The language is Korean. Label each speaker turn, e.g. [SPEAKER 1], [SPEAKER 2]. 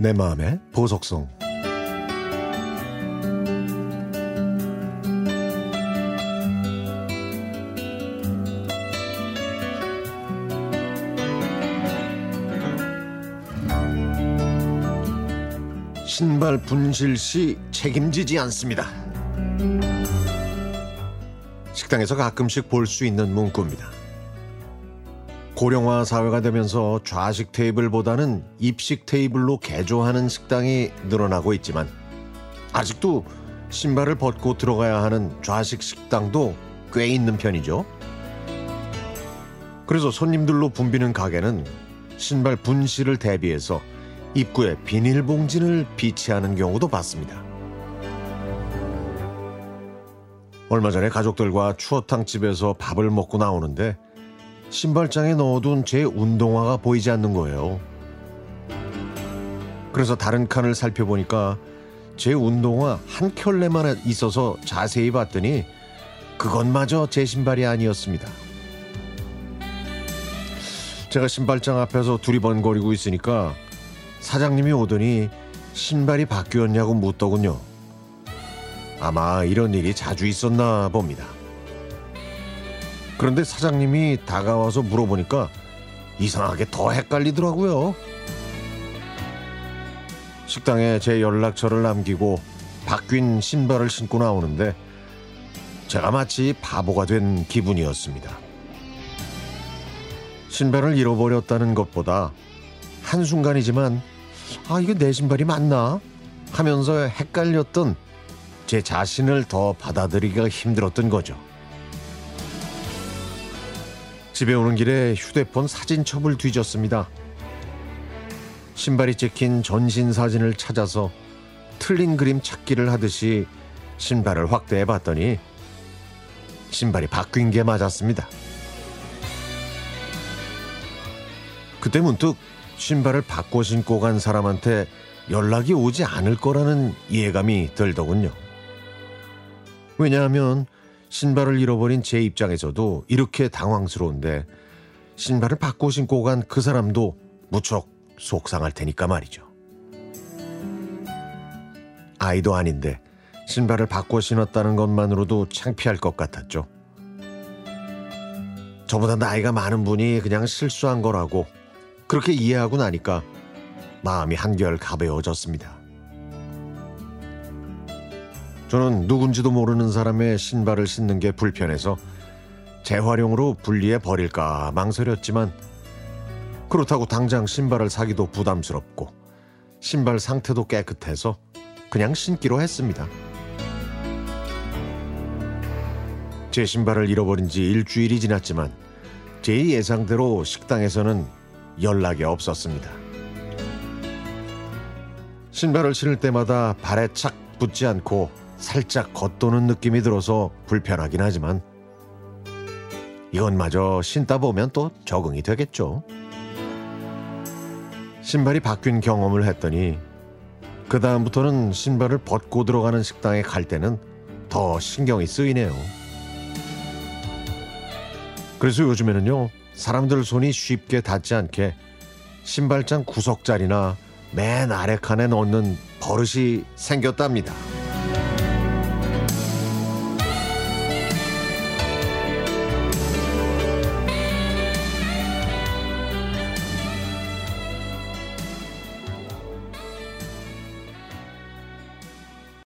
[SPEAKER 1] 내 마음의 보석성 신발 분실 시 책임지지 않습니다. 식당에서 가끔씩 볼 수 있는 문구입니다. 고령화 사회가 되면서 좌식 테이블보다는 입식 테이블로 개조하는 식당이 늘어나고 있지만 아직도 신발을 벗고 들어가야 하는 좌식 식당도 꽤 있는 편이죠. 그래서 손님들로 붐비는 가게는 신발 분실을 대비해서 입구에 비닐봉지를 비치하는 경우도 봤습니다. 얼마 전에 가족들과 추어탕 집에서 밥을 먹고 나오는데 신발장에 넣어둔 제 운동화가 보이지 않는 거예요. 그래서 다른 칸을 살펴보니까 제 운동화 한 켤레만 있어서 자세히 봤더니 그것마저 제 신발이 아니었습니다. 제가 신발장 앞에서 두리번거리고 있으니까 사장님이 오더니 신발이 바뀌었냐고 묻더군요. 아마 이런 일이 자주 있었나 봅니다. 그런데 사장님이 다가와서 물어보니까 이상하게 더 헷갈리더라고요. 식당에 제 연락처를 남기고 바뀐 신발을 신고 나오는데 제가 마치 바보가 된 기분이었습니다. 신발을 잃어버렸다는 것보다 한순간이지만 아, 이거 내 신발이 맞나? 하면서 헷갈렸던 제 자신을 더 받아들이기가 힘들었던 거죠. 집에 오는 길에 휴대폰 사진첩을 뒤졌습니다. 신발이 찍힌 전신 사진을 찾아서 틀린 그림 찾기를 하듯이 신발을 확대해 봤더니 신발이 바뀐 게 맞았습니다. 그때 문득 신발을 바꿔 신고 간 사람한테 연락이 오지 않을 거라는 이해감이 들더군요. 왜냐하면 신발을 잃어버린 제 입장에서도 이렇게 당황스러운데 신발을 바꿔 신고 간 그 사람도 무척 속상할 테니까 말이죠. 아이도 아닌데 신발을 바꿔 신었다는 것만으로도 창피할 것 같았죠. 저보다 나이가 많은 분이 그냥 실수한 거라고 그렇게 이해하고 나니까 마음이 한결 가벼워졌습니다. 저는 누군지도 모르는 사람의 신발을 신는 게 불편해서 재활용으로 분리해 버릴까 망설였지만 그렇다고 당장 신발을 사기도 부담스럽고 신발 상태도 깨끗해서 그냥 신기로 했습니다. 제 신발을 잃어버린 지 일주일이 지났지만 제 예상대로 식당에서는 연락이 없었습니다. 신발을 신을 때마다 발에 착 붙지 않고 살짝 겉도는 느낌이 들어서 불편하긴 하지만 이건 마저 신다 보면 또 적응이 되겠죠. 신발이 바뀐 경험을 했더니 그 다음부터는 신발을 벗고 들어가는 식당에 갈 때는 더 신경이 쓰이네요. 그래서 요즘에는요 사람들 손이 쉽게 닿지 않게 신발장 구석자리나 맨 아래 칸에 넣는 버릇이 생겼답니다.